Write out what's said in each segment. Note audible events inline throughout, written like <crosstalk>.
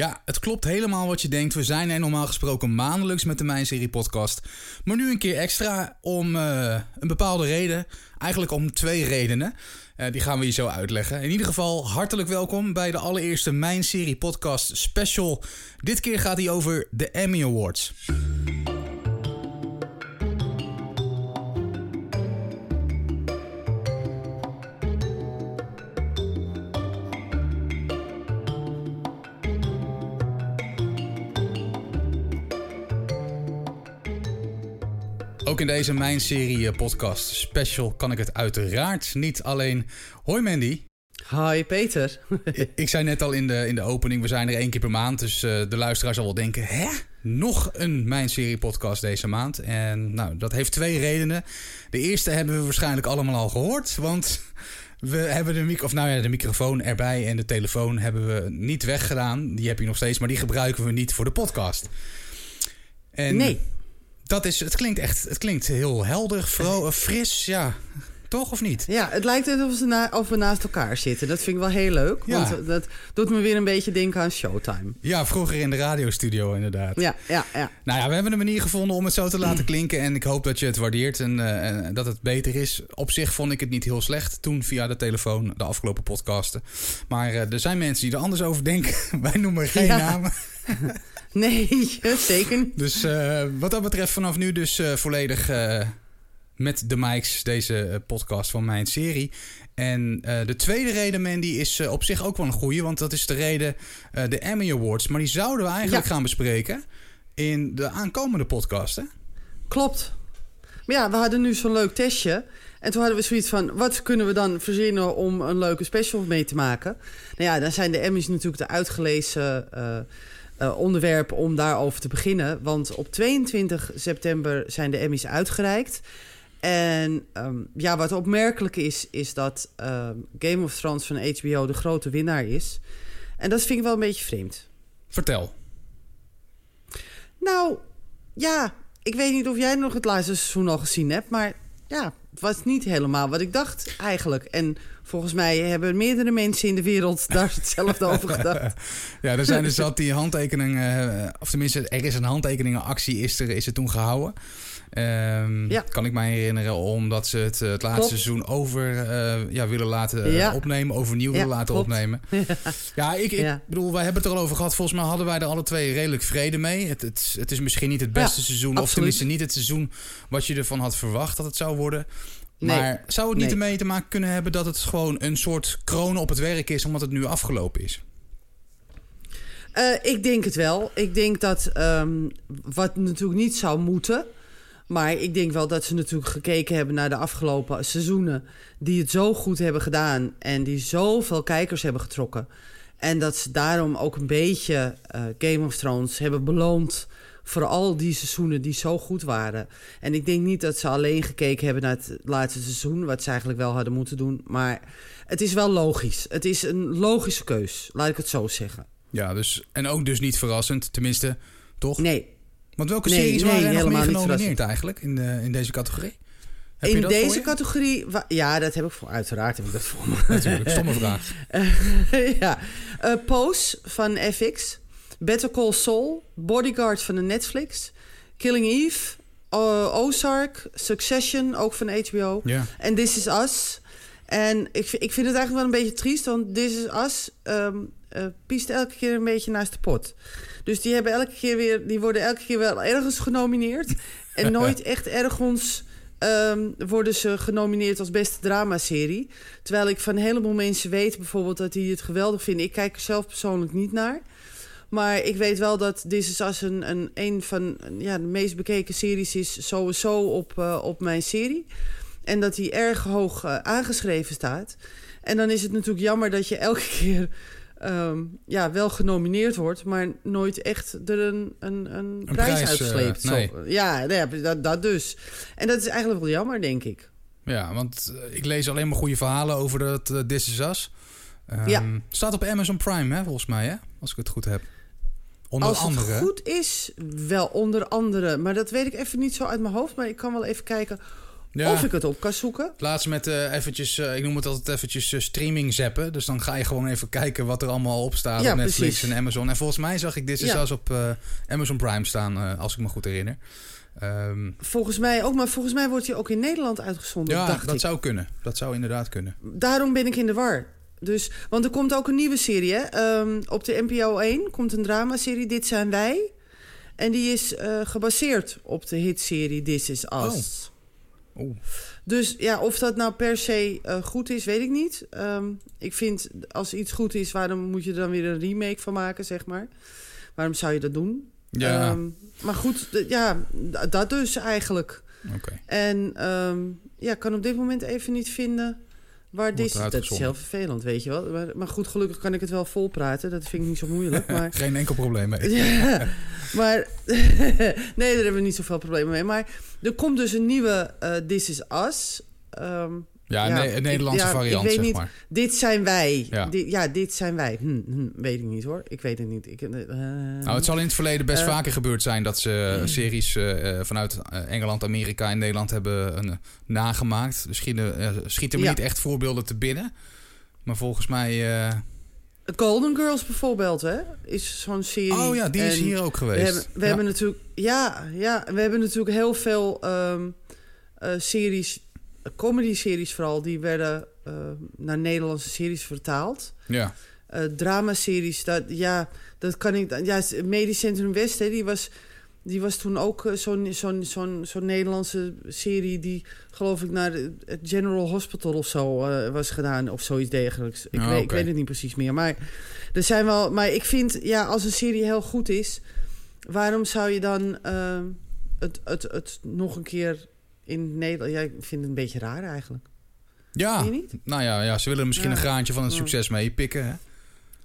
Ja, het klopt helemaal wat je denkt. We zijn er normaal gesproken maandelijks met de Mijn Serie podcast. Maar nu een keer extra om uh, een bepaalde reden. Eigenlijk om twee redenen. Uh, die gaan we je zo uitleggen. In ieder geval hartelijk welkom bij de allereerste Mijn Serie podcast special. Dit keer gaat hij over de Emmy Awards. Ook in deze Mijn Serie eh, podcast special kan ik het uiteraard niet alleen. Hoi Mandy. Hi Peter. <laughs> ik, zei net al in de, in de opening, we zijn er één keer per maand. Dus uh, de luisteraar zal wel denken, hè? Nog een Mijn Serie podcast deze maand. En nou, dat heeft twee redenen. De eerste hebben we waarschijnlijk allemaal al gehoord. Want we hebben de, micro of nou ja, de microfoon erbij en de telefoon hebben we niet weggedaan. Die heb je nog steeds, maar die gebruiken we niet voor de podcast. En nee. Dat is, het klinkt echt, het klinkt heel helder, vro, <laughs> fris, ja. Toch of niet? Ja, het lijkt alsof we, na, of we naast elkaar zitten. Dat vind ik wel heel leuk. Want ja. dat doet me weer een beetje denken aan Showtime. Ja, vroeger in de radiostudio inderdaad. Ja, ja, ja. Nou ja, we hebben een manier gevonden om het zo te laten <clears throat> klinken. En ik hoop dat je het waardeert en uh, dat het beter is. Op zich vond ik het niet heel slecht toen via de telefoon de afgelopen podcasten. Maar uh, er zijn mensen die er anders over denken. <laughs> Wij noemen geen ja. namen. <laughs> Nee, <laughs> zeker Dus uh, wat dat betreft vanaf nu dus uh, volledig uh, met de mics deze podcast van mijn serie. En de tweede reden, Mandy, is op zich ook wel een goede. Want dat is de reden de Emmy Awards. Maar die zouden we eigenlijk ja. gaan bespreken in de aankomende podcast, hè? Klopt. Maar ja, we hadden nu zo'n leuk testje. En toen hadden we zoiets van, wat kunnen we dan verzinnen om een leuke special mee te maken? Nou ja, dan zijn de Emmys natuurlijk de uitgelezen... Uh, onderwerp om daarover te beginnen. Want op 22 september zijn de Emmys uitgereikt. En um, ja, wat opmerkelijk is, is dat uh, Game of Thrones van HBO de grote winnaar is. En dat vind ik wel een beetje vreemd. Vertel. Nou, ja, ik weet niet of jij nog het laatste seizoen al gezien hebt, maar ja, het was niet helemaal wat ik dacht eigenlijk. En volgens mij hebben meerdere mensen in de wereld daar <laughs> hetzelfde over gedacht. Ja, er zijn dus al die handtekeningen, eh, of tenminste, er is een handtekeningenactie, is er, is er toen gehouden. Um, ja. Kan ik mij herinneren, omdat ze het, het laatste seizoen over uh, ja, willen laten ja. opnemen, overnieuw willen laten klopt. opnemen. <laughs> Ja, ik, ik bedoel, wij hebben het er al over gehad. Volgens mij hadden wij er alle twee redelijk vrede mee. Het, het, het is misschien niet het beste seizoen, absoluut. of tenminste niet het seizoen wat je ervan had verwacht dat het zou worden. Maar zou het niet nee. ermee te maken kunnen hebben dat het gewoon een soort kroon op het werk is, omdat het nu afgelopen is? Uh, ik denk het wel. Ik denk dat um, wat natuurlijk niet zou moeten. Maar ik denk wel dat ze natuurlijk gekeken hebben naar de afgelopen seizoenen. Die het zo goed hebben gedaan. En die zoveel kijkers hebben getrokken. En dat ze daarom ook een beetje uh, Game of Thrones hebben beloond voor al die seizoenen die zo goed waren. En ik denk niet dat ze alleen gekeken hebben naar het laatste seizoen, wat ze eigenlijk wel hadden moeten doen. Maar het is wel logisch. Het is een logische keus, laat ik het zo zeggen. Ja, dus, en ook dus niet verrassend, tenminste, toch? Nee. Want welke nee, series waren er nog meer genomineerd eigenlijk in, de, in deze categorie? Heb in deze categorie, ja, dat heb ik voor. Uiteraard heb ik dat voor me. Natuurlijk, stomme <laughs> vraag. ja, uh, Pose van FX. Better Call Saul, Bodyguard van de Netflix, Killing Eve, uh, Ozark, Succession, ook van HBO. En This Is Us. En ik, ik vind het eigenlijk wel een beetje triest, want This Is Us um, uh, piest elke keer een beetje naast de pot. Dus die, hebben elke keer weer, die worden elke keer wel ergens genomineerd. <laughs> en nooit echt ergens um, worden ze genomineerd als beste dramaserie. Terwijl ik van een heleboel mensen weet bijvoorbeeld dat die het geweldig vinden. Ik kijk er zelf persoonlijk niet naar. Maar ik weet wel dat This Is Us een, een, een van ja, de meest bekeken series is sowieso op, uh, op mijn serie. En dat die erg hoog uh, aangeschreven staat. En dan is het natuurlijk jammer dat je elke <laughs> keer um, ja, wel genomineerd wordt, maar nooit echt er een, een, een, een prijs, prijs uitsleept. Uh, nee. Ja, dat, dat dus. En dat is eigenlijk wel jammer, denk ik. Ja, want ik lees alleen maar goede verhalen over dat This Is Us. Um, ja. Staat op Amazon Prime, hè, volgens mij, hè? als ik het goed heb. Onder Als andere. het goed is, wel onder andere. Maar dat weet ik even niet zo uit mijn hoofd. Maar ik kan wel even kijken Of ik het op kan zoeken. Laatst met uh, eventjes, uh, ik noem het altijd eventjes uh, streaming zappen. Dus dan ga je gewoon even kijken wat er allemaal op staat ja, op Netflix precies. en Amazon. En volgens mij zag ik dit ja. zelfs op Amazon Prime staan, als ik me goed herinner. Um, volgens mij ook, maar volgens mij wordt hij ook in Nederland uitgezonden. Ja, dacht dat ik. zou kunnen. Dat zou inderdaad kunnen. Daarom ben ik in de war. Dus, want er komt ook een nieuwe serie. Hè? Um, op de NPO 1 komt een dramaserie, Dit zijn wij. En die is uh, gebaseerd op de hitserie This is Us. Oh. Oh. Dus ja, of dat nou per se uh, goed is, weet ik niet. Um, ik vind, als iets goed is, waarom moet je er dan weer een remake van maken, zeg maar? Waarom zou je dat doen? Ja. Um, maar goed, ja, dat dus eigenlijk. Okay. En ja, kan op dit moment even niet vinden Waar dit, dat is heel vervelend, weet je wel. Maar, maar, goed, gelukkig kan ik het wel volpraten. Dat vind ik niet zo moeilijk. <laughs> Maar... Geen enkel probleem mee. <laughs> ja, maar <laughs> nee, daar hebben we niet zoveel problemen mee. Maar er komt dus een nieuwe uh, This Is Us. Um, ja, een Nederlandse ja, variant, ik weet zeg niet, maar. Dit zijn wij. Ja, dit, ja, dit zijn wij. Hm, hm, weet ik niet hoor. Ik weet het niet. Ik, uh, nou, het zal in het verleden best uh, vaker gebeurd zijn... dat ze uh, series vanuit Engeland, Amerika en Nederland hebben nagemaakt. Dus schieten, me ja. niet echt voorbeelden te binnen. Maar volgens mij... Golden Girls bijvoorbeeld, hè? Is zo'n serie. Oh ja, die is en hier ook geweest. We hebben, we hebben natuurlijk... Ja, ja, we hebben natuurlijk heel veel um, series comedy-series vooral, die werden uh, naar Nederlandse series vertaald. Ja. Uh, drama-series, dat, ja, dat kan ik... Ja, Medisch Centrum West, hè, die was... Die was toen ook uh, zo'n zo'n zo'n zo'n Nederlandse serie... die, geloof ik, naar het General Hospital of zo uh, was gedaan. Of zoiets dergelijks. Ik, Oh, weet, ik weet het niet precies meer. Maar er zijn wel... Maar ik vind, ja, als een serie heel goed is... waarom zou je dan uh, het, het, het nog een keer in Nederland... Ja, ik vind het een beetje raar eigenlijk. Ja, nou ja, ja, ze willen misschien Ja. een graantje van het Ja. succes meepikken. Hè?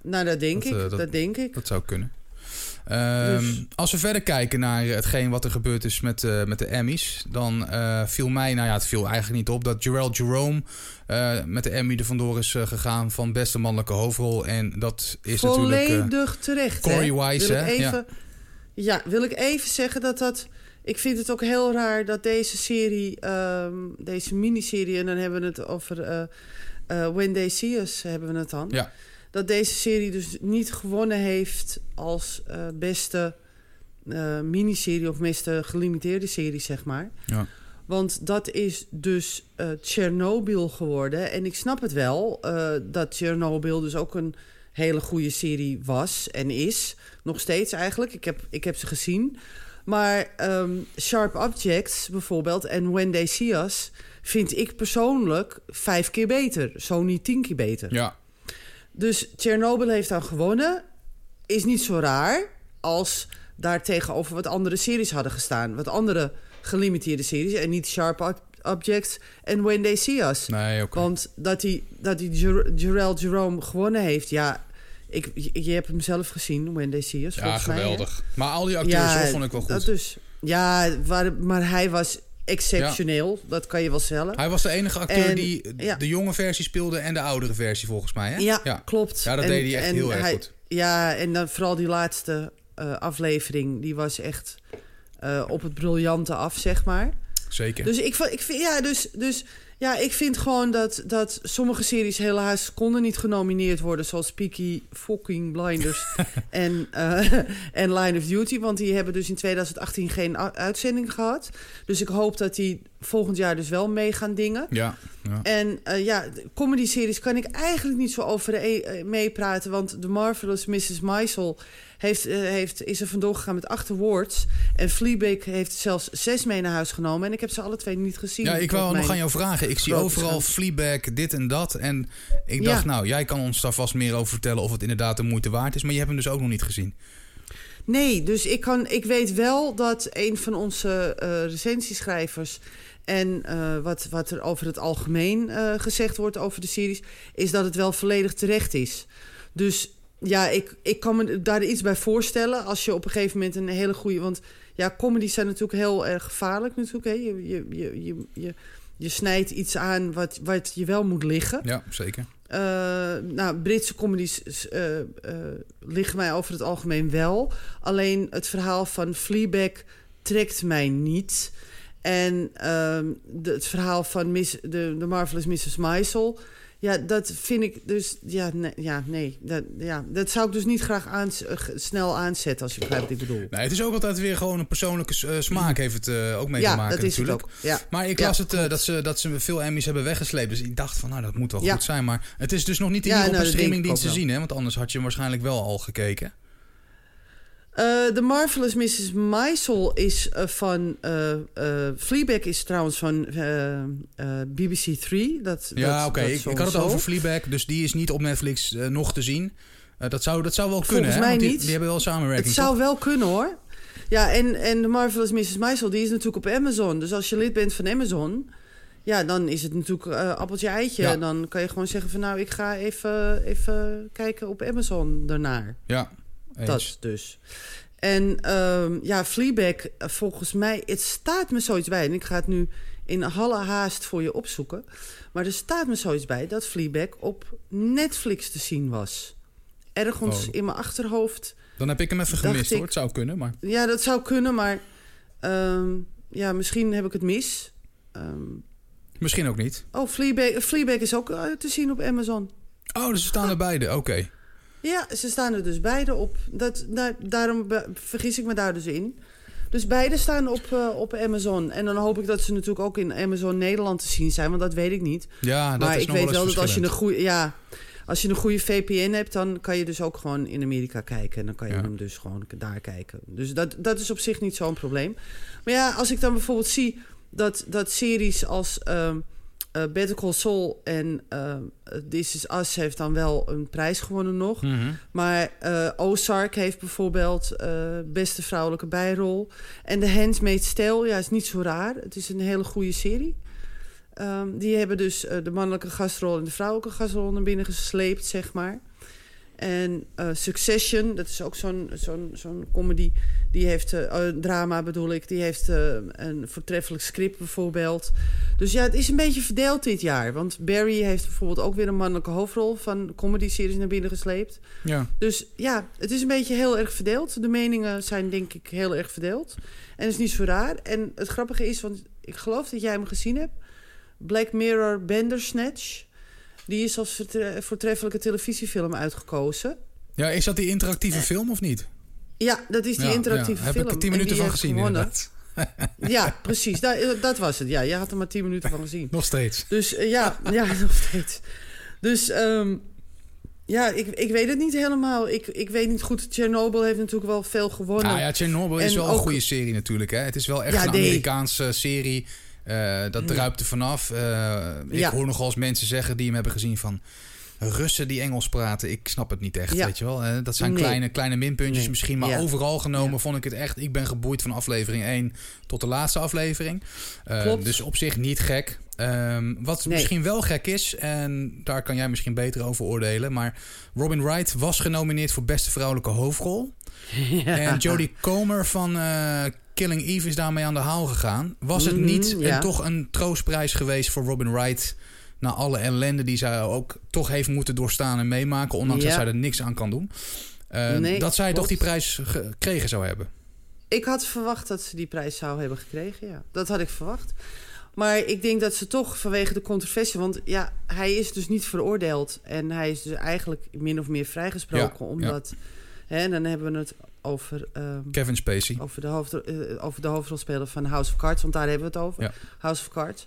Nou, dat denk Dat, ik. eh, dat, dat- denk ik. Dat zou kunnen. Ehm, Dus- Als we verder kijken naar hetgeen wat er gebeurd is met, eh, met de Emmys, dan eh, viel mij, nou ja, het viel eigenlijk niet op dat Jarrell Jerome met de Emmy er vandoor is gegaan van beste mannelijke hoofdrol. En dat is natuurlijk. eh, Volledig terecht. hè? Corey Wise, hè? Even, ja. wil ik even zeggen dat dat... Ik vind het ook heel raar dat deze serie, ehm, deze miniserie... en dan hebben we het over eh eh, When They See Us, hebben we het dan. Ja. Dat deze serie dus niet gewonnen heeft als eh, beste miniserie... of beste gelimiteerde serie, zeg maar. Ja. Want dat is dus eh Chernobyl geworden. En ik snap het wel dat Chernobyl dus ook een hele goede serie was en is. Nog steeds eigenlijk. Ik heb, ik heb ze gezien. Maar ehm, Sharp Objects bijvoorbeeld en When They See Us... vind ik persoonlijk vijf keer beter. Zo niet tien keer beter. ja, Dus Chernobyl heeft dan gewonnen. Is niet zo raar als daar tegenover wat andere series hadden gestaan. Wat andere gelimiteerde series. En niet Sharp Ob- Objects en When They See Us. nee, oké. Want dat hij dat Jarrell Jerome gewonnen heeft... Ja, ik, je, je hebt hem zelf gezien, See Us. Ja, volgens mij, geweldig. maar al die acteurs vond ik wel dat goed. dus. Ja, waar, maar hij was exceptioneel. Dat kan je wel stellen. Hij was de enige acteur En- die ja. de jonge versie speelde en de oudere versie volgens mij. Hè? Ja, ja. klopt. Ja, dat En- deed hij echt heel erg goed. Ja, en dan vooral die laatste eh, aflevering, die was echt eh, op het briljante af, zeg maar. Zeker. Dus ik, ik vind, ja, dus, dus ja, ik vind gewoon dat, dat sommige series helaas konden niet genomineerd worden, zoals Peaky fucking Blinders <laughs> en, eh, en Line of Duty, want die hebben dus in 2018 geen uitzending gehad. Dus ik hoop dat die volgend jaar dus wel mee gaan dingen. ja, ja. En eh, ja, de comedy-series kan ik eigenlijk niet zo over de, eh, meepraten. Want The Marvelous Mrs. Maisel heeft, eh, heeft, is er vandoor gegaan met acht awards. En Fleabag heeft zelfs zes mee naar huis genomen. En ik heb ze alle twee niet gezien. Ja, ik wou nog aan jou vragen. Ik zie overal. Fleabag, dit en dat. En ik Ja. dacht, nou, jij kan ons daar vast meer over vertellen... of het inderdaad de moeite waard is. Maar je hebt hem dus ook nog niet gezien. Nee, dus ik, kan, ik weet wel dat een van onze eh recensieschrijvers... en eh, wat, wat er over het algemeen eh, gezegd wordt over de series... is dat het wel volledig terecht is. Dus ja, ik, ik kan me daar iets bij voorstellen... als je op een gegeven moment een hele goede... want ja, comedies zijn natuurlijk heel erg gevaarlijk natuurlijk. Hè? Je, je, je, je, je, je snijdt iets aan wat, wat je wel moet liggen. Ja, zeker. Eh, nou, Britse comedies liggen mij over het algemeen wel. Alleen het verhaal van Fleabag trekt mij niet. En ehm, de, het verhaal van Miss, de, de Marvelous Mrs. Maisel... Ja, dat vind ik dus... Ja, nee, ja, nee dat, ja, dat zou ik dus niet graag aan, snel aanzetten... als je begrijpt wat ik bedoel. Nee, het is ook altijd weer gewoon een persoonlijke uh, smaak... heeft het uh, ook mee ja, te maken dat is natuurlijk. Het ook. Ja. Maar ik las het uh, dat, ze, dat ze veel Emmys hebben weggesleept. Dus ik dacht van, nou, dat moet wel goed zijn. Maar het is dus nog niet in nou, op een streamingdienst te zien, hè? Want anders had je waarschijnlijk wel al gekeken. De uh, Marvelous Mrs. Maisel is uh, van... Uh, Fleabag is trouwens van BBC 3. Dat, ja, oké. Okay. Ik, ik, had het over Fleabag. Dus die is niet op Netflix nog te zien. dat, zou, dat zou wel kunnen, Volgens mij die, niet. Die, hebben wel samenwerking, Het zou wel kunnen, hoor. Ja, en, en de Marvelous Mrs. Maisel, die is natuurlijk op Amazon. Dus als je lid bent van Amazon... Ja, dan is het natuurlijk appeltje eitje. Ja. Dan kan je gewoon zeggen van... nou, ik ga even, even kijken op Amazon daarnaar. Ja, eens. Dat dus. En um, ja, Fleabag, volgens mij, het staat me zoiets bij. En ik ga het nu in alle haast voor je opzoeken. Maar er staat me zoiets bij dat Fleabag op Netflix te zien was. Ergens oh. in mijn achterhoofd. Dan heb ik hem even gemist ik, hoor. Het zou kunnen, maar... Ja, dat zou kunnen, maar... Um, ja, misschien heb ik het mis. Um, misschien ook niet. Oh, Fleabag, Fleabag is ook uh, te zien op Amazon. Oh, dus ze staan er beide. Oké. Okay. Ja, ze staan er dus beide op. Dat, daar, daarom vergis ik me daar dus in. Dus beide staan op, uh, op Amazon. En dan hoop ik dat ze natuurlijk ook in Amazon Nederland te zien zijn. Want dat weet ik niet. Ja, dat maar is ik nog weet wel, dat als je een goede. Ja, als je een goede VPN hebt, dan kan je dus ook gewoon in Amerika kijken. En dan kan je ja. hem dus gewoon daar kijken. Dus dat, dat is op zich niet zo'n probleem. Maar ja, als ik dan bijvoorbeeld zie dat, dat series als. Uh, uh, Better Call Saul en uh, This Is Us heeft dan wel een prijs gewonnen nog. Mm -hmm. Maar uh, Ozark heeft bijvoorbeeld beste vrouwelijke bijrol. En The Handmaid's Tale, ja, is niet zo raar. Het is een hele goede serie. Um, die hebben dus de mannelijke gastrol en de vrouwelijke gastrol naar binnen gesleept, zeg maar. En uh, Succession, dat is ook zo'n zo'n zo'n comedy. Die heeft, uh, drama bedoel ik, die heeft uh, een voortreffelijk script bijvoorbeeld. Dus ja, het is een beetje verdeeld dit jaar. Want Barry heeft bijvoorbeeld ook weer een mannelijke hoofdrol van comedy-series naar binnen gesleept. Ja. Dus ja, het is een beetje heel erg verdeeld. De meningen zijn denk ik heel erg verdeeld. En dat is niet zo raar. En het grappige is, want ik geloof dat jij hem gezien hebt. Black Mirror Bandersnatch. Die is als voortreffelijke televisiefilm uitgekozen. Ja, is dat die interactieve film of niet? Ja, dat is die ja, interactieve ja. film. Heb ik tien minuten van gezien inderdaad. <laughs> Ja, precies. Dat, dat, was het. Ja, je had er maar tien minuten van gezien. nog steeds. Dus uh, ja, <laughs> ja, nog steeds. Dus um, ja, ik, ik weet het niet helemaal. Ik, ik weet niet goed. Chernobyl heeft natuurlijk wel veel gewonnen. Nou ja, Chernobyl is wel ook, een goede serie natuurlijk. Hè? Het is wel echt ja, een Amerikaanse serie. Uh, dat druipt er vanaf. Uh, ik ja. hoor nogal eens mensen zeggen die hem hebben gezien van... Russen die Engels praten, ik snap het niet echt, ja. weet je wel. Dat zijn nee. kleine, kleine minpuntjes nee. misschien, maar ja. overal genomen ja. vond ik het echt... Ik ben geboeid van aflevering 1 tot de laatste aflevering. Uh, dus op zich niet gek. Um, wat nee. misschien wel gek is, en daar kan jij misschien beter over oordelen... maar Robin Wright was genomineerd voor beste vrouwelijke hoofdrol. <laughs> En Jodie Comer van uh, Killing Eve is daarmee aan de haal gegaan. Was het niet mm, ja. toch een troostprijs geweest voor Robin Wright... na alle ellende die zij ook toch heeft moeten doorstaan en meemaken... ondanks ja. dat zij er niks aan kan doen... Uh, nee, dat zij toch die prijs gekregen zou hebben? Ik had verwacht dat ze die prijs zou hebben gekregen, ja. Dat had ik verwacht. Maar ik denk dat ze toch vanwege de controversie... want ja, hij is dus niet veroordeeld... en hij is dus eigenlijk min of meer vrijgesproken... Ja, omdat... Hè, en dan hebben we het over... Um, Kevin Spacey. Over de, hoofd, uh, over de hoofdrolspeler van House of Cards. Want daar hebben we het over. Ja. House of Cards.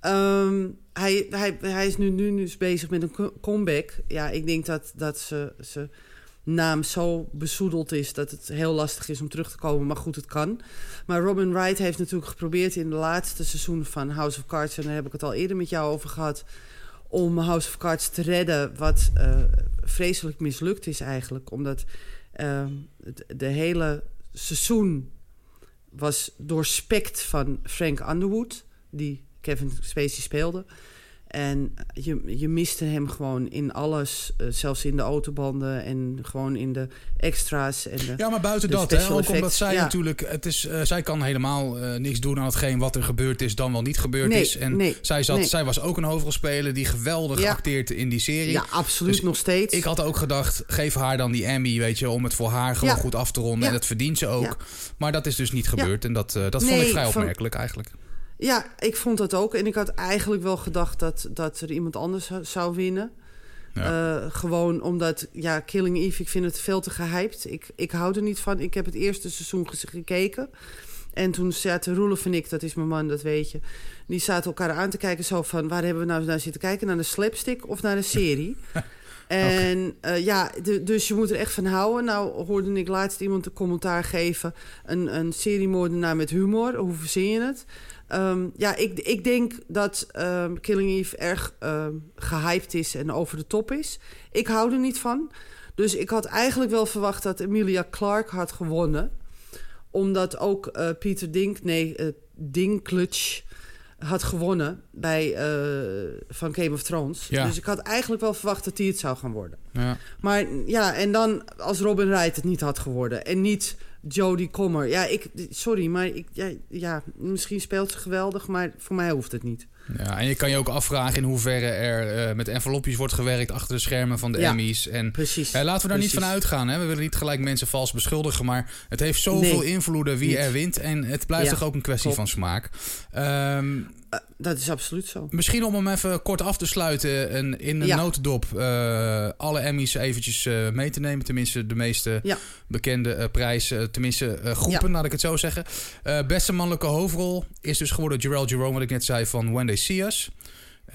Um, hij, hij, hij is nu, nu, nu bezig met een comeback. Ja, ik denk dat, dat ze, ze naam zo bezoedeld is... dat het heel lastig is om terug te komen. Maar goed, het kan. Maar Robin Wright heeft natuurlijk geprobeerd... in de laatste seizoen van House of Cards... en daar heb ik het al eerder met jou over gehad... om House of Cards te redden... wat uh, vreselijk mislukt is eigenlijk. Omdat uh, de hele seizoen was doorspekt van Frank Underwood... die Kevin Spacey speelde... En je, je miste hem gewoon in alles. Uh, zelfs in de autobanden en gewoon in de extra's. En de, ja, maar buiten dat, hè, ook omdat zij ja. natuurlijk... Het is, uh, zij kan helemaal uh, niks doen aan hetgeen wat er gebeurd is... dan wel niet gebeurd nee, is. En nee, zij, zat, nee. zij was ook een hoofdrolspeler die geweldig ja. acteert in die serie. Ja, absoluut dus nog steeds. Ik had ook gedacht, geef haar dan die Emmy, weet je... om het voor haar gewoon goed af te ronden. En dat verdient ze ook. Maar dat is dus niet gebeurd. En dat, dat vond ik vrij opmerkelijk eigenlijk. Ja, ik vond dat ook. En ik had eigenlijk wel gedacht dat, dat er iemand anders zou winnen. Ja. gewoon omdat, ja, Killing Eve, ik vind het veel te gehyped. Ik, ik hou er niet van. Ik heb het eerste seizoen gekeken. En toen zaten Roelof en ik, dat is mijn man, dat weet je... die zaten elkaar aan te kijken zo van... waar hebben we nou naar zitten kijken? Naar de slapstick of naar <laughs> de serie? en uh, ja, dus je moet er echt van houden. Nou hoorde ik laatst iemand een commentaar geven... een, een seriemoordenaar met humor, hoe verzin je het? Um, ja, ik, ik denk dat um, Killing Eve erg um, gehyped is en over de top is. Ik hou er niet van. Dus ik had eigenlijk wel verwacht dat Emilia Clarke had gewonnen omdat ook uh, Pieter Dink, nee, uh, Dinklage had gewonnen bij, uh, van Game of Thrones. Ja. Dus ik had eigenlijk wel verwacht dat hij het zou gaan worden. Ja. Maar ja, en dan als Robin Wright het niet had geworden. En niet Jodie Comer. Ja, ik, sorry, maar ik, ja, ja, misschien speelt ze geweldig, maar voor mij hoeft het niet. Ja, en je kan je ook afvragen in hoeverre er uh, met envelopjes wordt gewerkt achter de schermen van de ja, Emmys. En precies, uh, laten we daar niet van uitgaan. Hè? We willen niet gelijk mensen vals beschuldigen, maar het heeft zoveel nee, invloeden wie niet. er wint. En het blijft ja, toch ook een kwestie van smaak. Um, uh, dat is absoluut zo. Misschien om hem even kort af te sluiten en in een ja. notendop alle Emmys eventjes mee te nemen. Tenminste, de meeste bekende prijzen. tenminste, groepen, laat ik het zo zeggen. beste mannelijke hoofdrol is dus geworden Gerald Jerome, wat ik net zei, van When They See Us.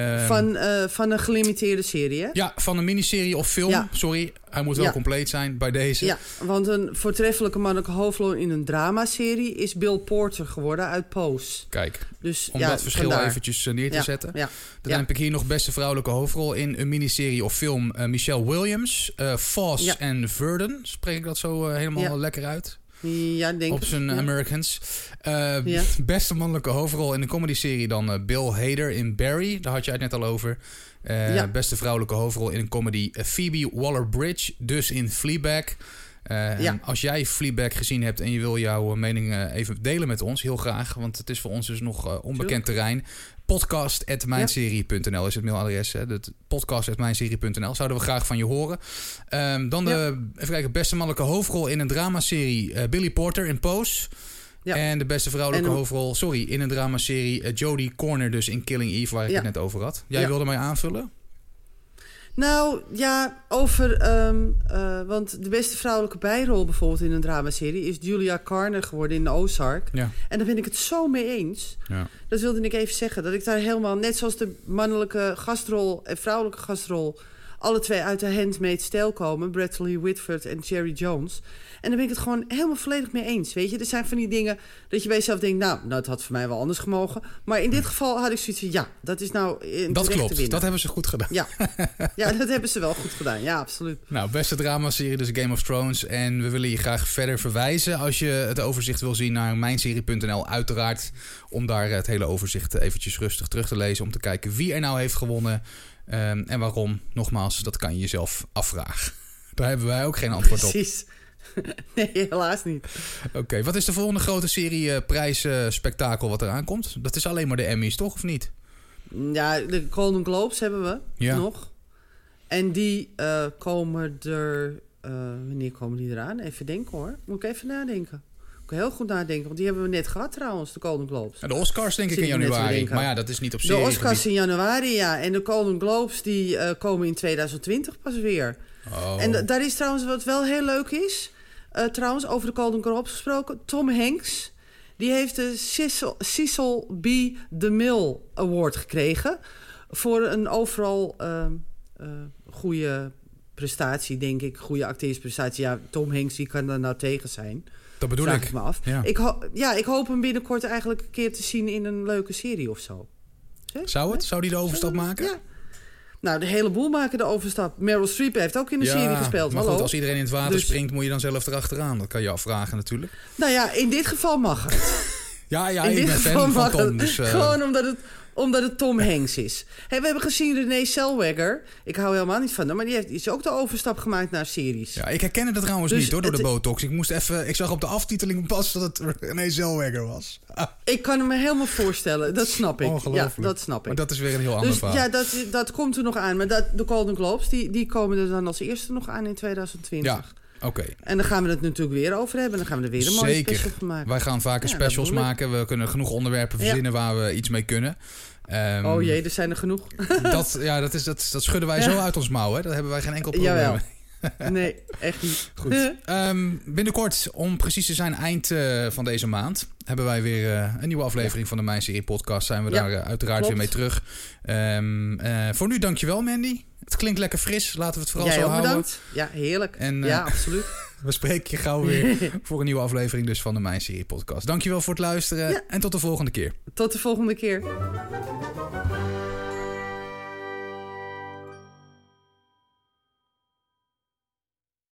Um, van, uh, van een gelimiteerde serie, hè? Ja, van een miniserie of film. Ja. Sorry, hij moet wel ja. compleet zijn bij deze. Ja, want een voortreffelijke mannelijke hoofdrol in een dramaserie... is Bill Porter geworden uit Pose. Kijk, dus, om dat verschil vandaar. eventjes uh, neer te zetten. Dan heb ik hier nog beste vrouwelijke hoofdrol in een miniserie of film... Uh, Michelle Williams, Foss en Verdon. Spreek ik dat zo helemaal lekker uit? Ja, denk Op zijn ja. Americans. Uh, ja. Beste mannelijke hoofdrol in de comedy-serie dan uh, Bill Hader in Barry. Daar had je het net al over. Uh, ja. Beste vrouwelijke hoofdrol in een comedy Phoebe Waller-Bridge. Dus in Fleabag. Als jij Fleabag gezien hebt en je wil jouw mening even delen met ons, heel graag. Want het is voor ons dus nog onbekend terrein podcast.mijnserie.nl is het mailadres. Hè? Podcast.mijnserie.nl. Zouden we graag van je horen. Um, dan de, ja. even kijken, beste mannelijke hoofdrol in een dramaserie. Uh, Billy Porter in Pose. Ja. En de beste vrouwelijke en, hoofdrol, sorry, in een dramaserie. Uh, Jodie Corner dus in Killing Eve, waar ik ja. het net over had. Jij wilde mij aanvullen? Nou, ja, over... Um, uh, want de beste vrouwelijke bijrol bijvoorbeeld in een dramaserie... is Julia Garner geworden in Ozark. Ja. En daar ben ik het zo mee eens. Ja. Dat wilde ik even zeggen. Dat ik daar helemaal, net zoals de mannelijke gastrol en vrouwelijke gastrol... alle twee uit de handmade stijl komen. Bradley Whitford en Jerry Jones... En daar ben ik het gewoon helemaal volledig mee eens. Weet je, er zijn van die dingen dat je bij jezelf denkt... nou, nou het had voor mij wel anders gemogen. Maar in dit geval had ik zoiets van... ja, dat is nou een Dat klopt, dat hebben ze goed gedaan. Ja. <laughs> ja, dat hebben ze wel goed gedaan. Ja, absoluut. Nou, beste dramaserie dus Game of Thrones. En we willen je graag verder verwijzen... als je het overzicht wil zien naar mijnserie.nl. Uiteraard om daar het hele overzicht eventjes rustig terug te lezen... om te kijken wie er nou heeft gewonnen... Um, en waarom, nogmaals, dat kan je jezelf afvragen. <laughs> Daar hebben wij ook geen antwoord op. Precies. <laughs> nee, helaas niet. Oké, okay, wat is de volgende grote serie uh, prijsspektakel uh, wat eraan komt? Dat is alleen maar de Emmys, toch? Of niet? Ja, de Golden Globes hebben we ja. nog. En die uh, komen er... wanneer komen die eraan? Even denken hoor. Moet ik even nadenken. Heel goed nadenken. Want die hebben we net gehad trouwens, de Golden Globes. Ja, de Oscars denk ik in januari. Maar ja, dat is niet op serie. De Oscars in januari, ja. En de Golden Globes die komen in 2020 pas weer. Oh. En daar is trouwens wat wel heel leuk is... Uh, trouwens, over de Golden Globes gesproken. Tom Hanks, die heeft de Cecil, Cecil B. DeMille Award gekregen... voor een overal uh, goede prestatie, denk ik. Goede acteersprestatie. Ja, Tom Hanks, wie kan daar nou tegen zijn? Dat bedoel Vraag ik. me af. Ja. Ik, ja, ik hoop hem binnenkort eigenlijk een keer te zien in een leuke serie of zo. Zeg? Zou het? Zou die de overstap maken? Ja. Nou, de hele boel maken de overstap. Meryl Streep heeft ook in de ja, serie gespeeld. Maar Hallo. goed, als iedereen in het water dus... springt, moet je dan zelf erachteraan. Dat kan je afvragen natuurlijk. Nou ja, in dit geval mag het. <laughs> ja, ja, in ik dit ben geval fan mag van Tom. het. Dus, uh... Gewoon omdat het, omdat het Tom Hanks is. Hey, we hebben gezien René Zellweger. Ik hou helemaal niet van hem. Maar die heeft is ook de overstap gemaakt naar series. Ja, ik herken het trouwens dus niet hoor, door de botox. Ik moest even... Ik zag op de aftiteling pas dat het René Zellweger was. Ah. <laughs> Ik kan me helemaal voorstellen. Dat snap ik. Ongelooflijk. Ja, dat snap ik. Maar dat is weer een heel ander dus, verhaal. Ja, dat, dat komt er nog aan. Maar dat, de Golden Globes, die, die komen er dan als eerste nog aan in 2020. Ja. Oké. En dan gaan we het natuurlijk weer over hebben. Dan gaan we er weer een mooie Zeker. special van maken. Wij gaan vaker Ja, specials maken. We kunnen genoeg onderwerpen verzinnen waar we iets mee kunnen. Ehm, oh jee, er zijn er genoeg. Dat, ja, dat, is, dat, dat schudden wij zo uit ons mouw. Hè? Daar hebben wij geen enkel probleem mee. <laughs> Nee, echt niet. Goed. Ehm, binnenkort, om precies te zijn, eind eh, van deze maand, hebben wij weer eh, een nieuwe aflevering van de Mijn Serie Podcast. Zijn we Ja, daar eh, uiteraard klopt. weer mee terug. Ehm, eh, voor nu, dankjewel, Mandy. Het klinkt lekker fris. Laten we het vooral Jij zo houden. bedankt. Ja, heerlijk. En, ja, absoluut. <laughs> We spreken je gauw weer <laughs> voor een nieuwe aflevering dus van de Mijn Serie Podcast. Dankjewel voor het luisteren Ja. en tot de volgende keer. Tot de volgende keer.